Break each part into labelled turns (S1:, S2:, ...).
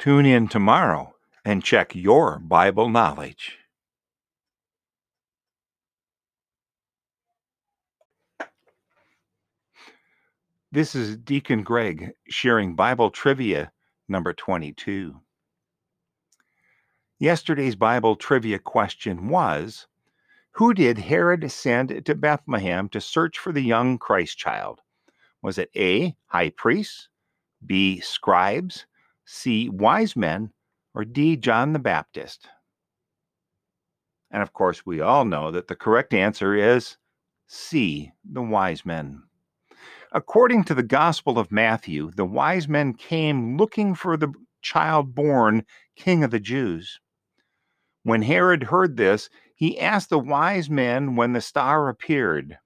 S1: Tune in tomorrow and check your Bible knowledge. This is Deacon Greg sharing Bible trivia number 22. Yesterday's Bible trivia question was Who did Herod send to Bethlehem to search for the young Christ child? Was it A, high priests, B, scribes, C, wise men, or D, John the Baptist? And of course, we all know that the correct answer is C, the wise men. According to the Gospel of Matthew, the wise men came looking for the child born King of the Jews. When Herod heard this, he asked the wise men when the star appeared.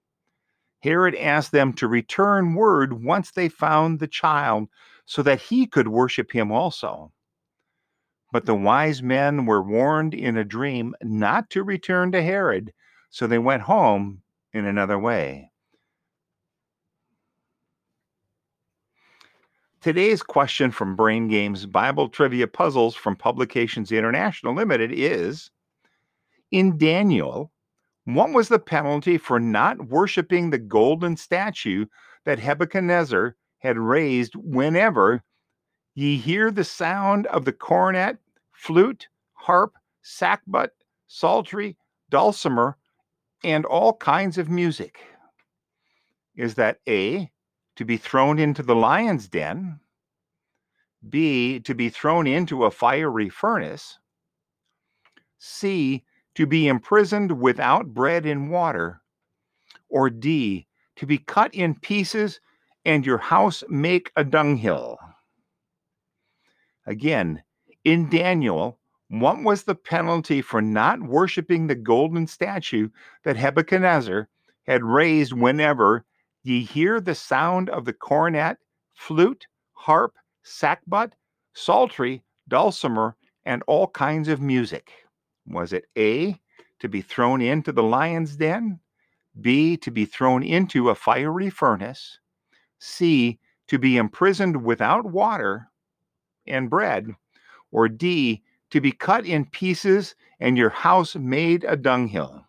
S1: Herod asked them to return word once they found the child so that he could worship him also. But the wise men were warned in a dream not to return to Herod, so they went home in another way. Today's question from Brain Games Bible Trivia Puzzles from Publications International Limited is In Daniel, what was the penalty for not worshiping the golden statue that Nebuchadnezzar had raised whenever ye hear the sound of the cornet, flute, harp, sackbut, psaltery, dulcimer, and all kinds of music? Is that A, to be thrown into the lion's den? B, to be thrown into a fiery furnace? C, to be imprisoned without bread and water? Or D, to be cut in pieces and your house make a dunghill. Again, in Daniel, what was the penalty for not worshiping the golden statue that Nebuchadnezzar had raised whenever ye hear the sound of the cornet, flute, harp, sackbut, psaltery, dulcimer, and all kinds of music? Was it A, to be thrown into the lion's den? B, to be thrown into a fiery furnace? C, to be imprisoned without water and bread, or D, to be cut in pieces and your house made a dunghill.